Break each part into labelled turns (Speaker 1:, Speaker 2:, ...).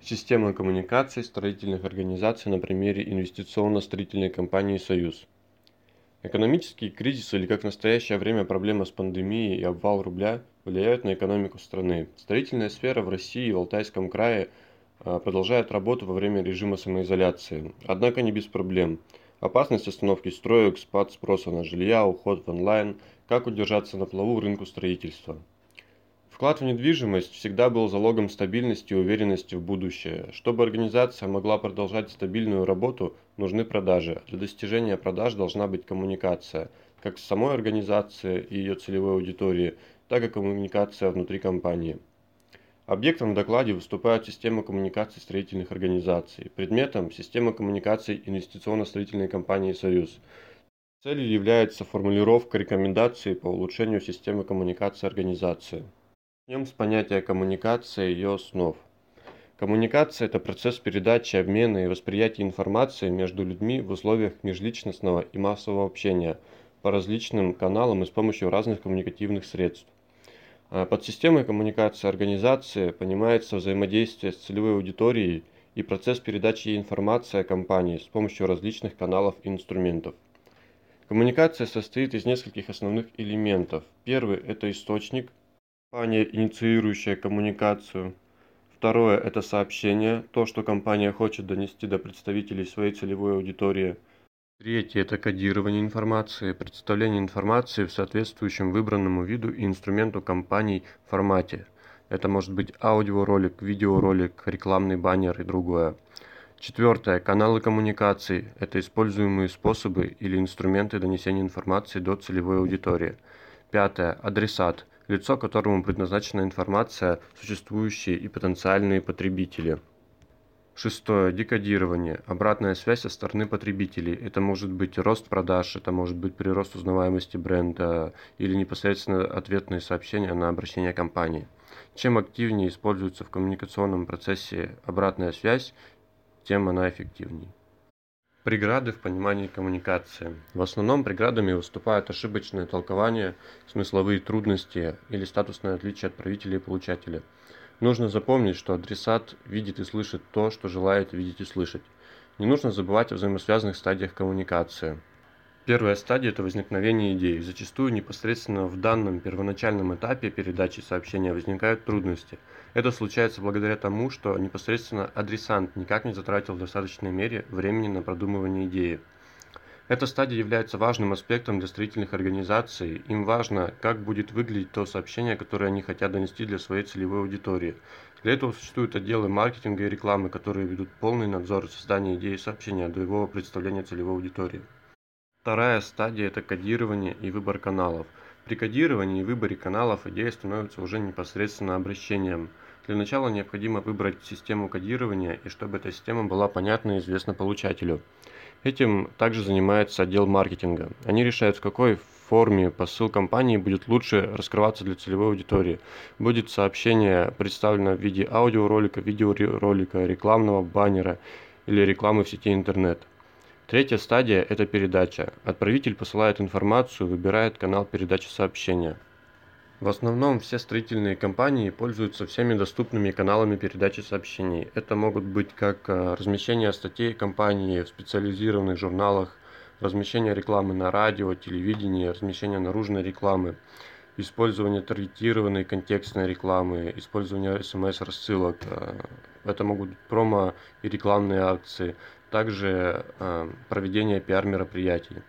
Speaker 1: Система коммуникаций строительных организаций на примере инвестиционно-строительной компании «Союз». Экономический кризис или как в настоящее время проблема с пандемией и обвал рубля влияют на экономику страны. Строительная сфера в России и в Алтайском крае а, продолжает работу во время режима самоизоляции. Однако не без проблем. Опасность остановки строек, спад спроса на жилья, уход в онлайн, как удержаться на плаву рынку строительства. Вклад в недвижимость всегда был залогом стабильности и уверенности в будущее. Чтобы организация могла продолжать стабильную работу, нужны продажи. Для достижения продаж должна быть коммуникация, как с самой организацией и ее целевой аудиторией, так и коммуникация внутри компании. Объектом в докладе выступают системы коммуникаций строительных организаций, предметом – система коммуникаций инвестиционно-строительной компании «Союз». Целью является формулировка рекомендаций по улучшению системы коммуникации организации. Начнем с понятия коммуникации и ее основ. Коммуникация – это процесс передачи, обмена и восприятия информации между людьми в условиях межличностного и массового общения по различным каналам и с помощью разных коммуникативных средств. А под системой коммуникации организации понимается взаимодействие с целевой аудиторией и процесс передачи информации о компании с помощью различных каналов и инструментов. Коммуникация состоит из нескольких основных элементов. Первый – это источник, Компания, инициирующая коммуникацию. Второе – это сообщение, то, что компания хочет донести до представителей своей целевой аудитории. Третье – это кодирование информации, представление информации в соответствующем выбранному виду и инструменту компаний формате. Это может быть аудиоролик, видеоролик, рекламный баннер и другое. Четвертое. Каналы коммуникаций – это используемые способы или инструменты донесения информации до целевой аудитории. Пятое. Адресат – лицо которому предназначена информация, существующие и потенциальные потребители. Шестое. Декодирование. Обратная связь со стороны потребителей. Это может быть рост продаж, это может быть прирост узнаваемости бренда или непосредственно ответные сообщения на обращение компании. Чем активнее используется в коммуникационном процессе обратная связь, тем она эффективнее. Преграды в понимании коммуникации. В основном преградами выступают ошибочное толкование, смысловые трудности или статусное отличие отправителя и получателя. Нужно запомнить, что адресат видит и слышит то, что желает видеть и слышать. Не нужно забывать о взаимосвязанных стадиях коммуникации. Первая стадия – это возникновение идеи. Зачастую непосредственно в данном первоначальном этапе передачи сообщения возникают трудности. Это случается благодаря тому, что непосредственно адресант никак не затратил в достаточной мере времени на продумывание идеи. Эта стадия является важным аспектом для строительных организаций. Им важно, как будет выглядеть то сообщение, которое они хотят донести для своей целевой аудитории. Для этого существуют отделы маркетинга и рекламы, которые ведут полный надзор создания идеи сообщения до его представления целевой аудитории. Вторая стадия – это кодирование и выбор каналов. При кодировании и выборе каналов идея становится уже непосредственно обращением. Для начала необходимо выбрать систему кодирования и чтобы эта система была понятна и известна получателю. Этим также занимается отдел маркетинга. Они решают, в какой форме посыл компании будет лучше раскрываться для целевой аудитории. Будет сообщение представлено в виде аудиоролика, видеоролика, рекламного баннера или рекламы в сети интернет. Третья стадия – это передача. Отправитель посылает информацию, выбирает канал передачи сообщения. В основном все строительные компании пользуются всеми доступными каналами передачи сообщений. Это могут быть как э, размещение статей компании в специализированных журналах, размещение рекламы на радио, телевидении, размещение наружной рекламы, использование таргетированной контекстной рекламы, использование смс-рассылок. Э, это могут быть промо и рекламные акции, также э, проведение пиар-мероприятий.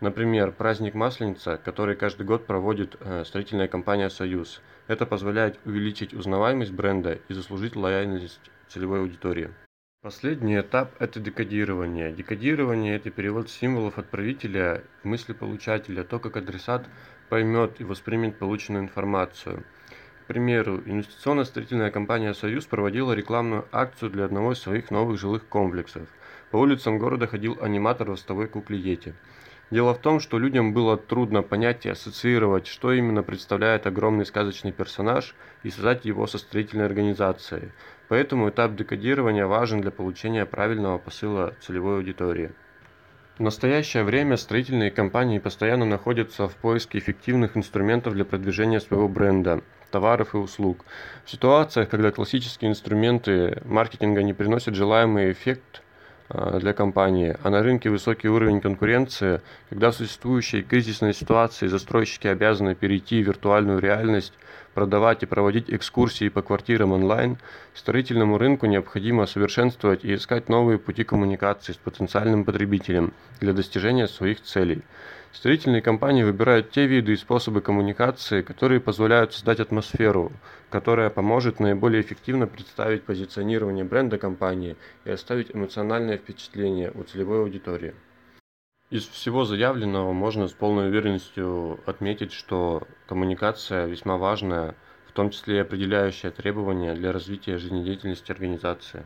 Speaker 1: Например, праздник Масленица, который каждый год проводит э, строительная компания «Союз». Это позволяет увеличить узнаваемость бренда и заслужить лояльность целевой аудитории. Последний этап – это декодирование. Декодирование – это перевод символов отправителя в мысли получателя, то, как адресат поймет и воспримет полученную информацию – примеру, инвестиционно-строительная компания «Союз» проводила рекламную акцию для одного из своих новых жилых комплексов. По улицам города ходил аниматор ростовой кукле Йети. Дело в том, что людям было трудно понять и ассоциировать, что именно представляет огромный сказочный персонаж и связать его со строительной организацией. Поэтому этап декодирования важен для получения правильного посыла целевой аудитории. В настоящее время строительные компании постоянно находятся в поиске эффективных инструментов для продвижения своего бренда. товаров и услуг. В ситуациях, когда классические инструменты маркетинга не приносят желаемый эффект для компании, а на рынке высокий уровень конкуренции, когда в существующей кризисной ситуации застройщики обязаны перейти в виртуальную реальность, продавать и проводить экскурсии по квартирам онлайн, строительному рынку необходимо совершенствовать и искать новые пути коммуникации с потенциальным потребителем для достижения своих целей. Строительные компании выбирают те виды и способы коммуникации, которые позволяют создать атмосферу, которая поможет наиболее эффективно представить позиционирование бренда компании и оставить эмоциональное впечатление у целевой аудитории. Из всего заявленного можно с полной уверенностью отметить, что коммуникация весьма важная, в том числе и определяющая требования для развития жизнедеятельности организации.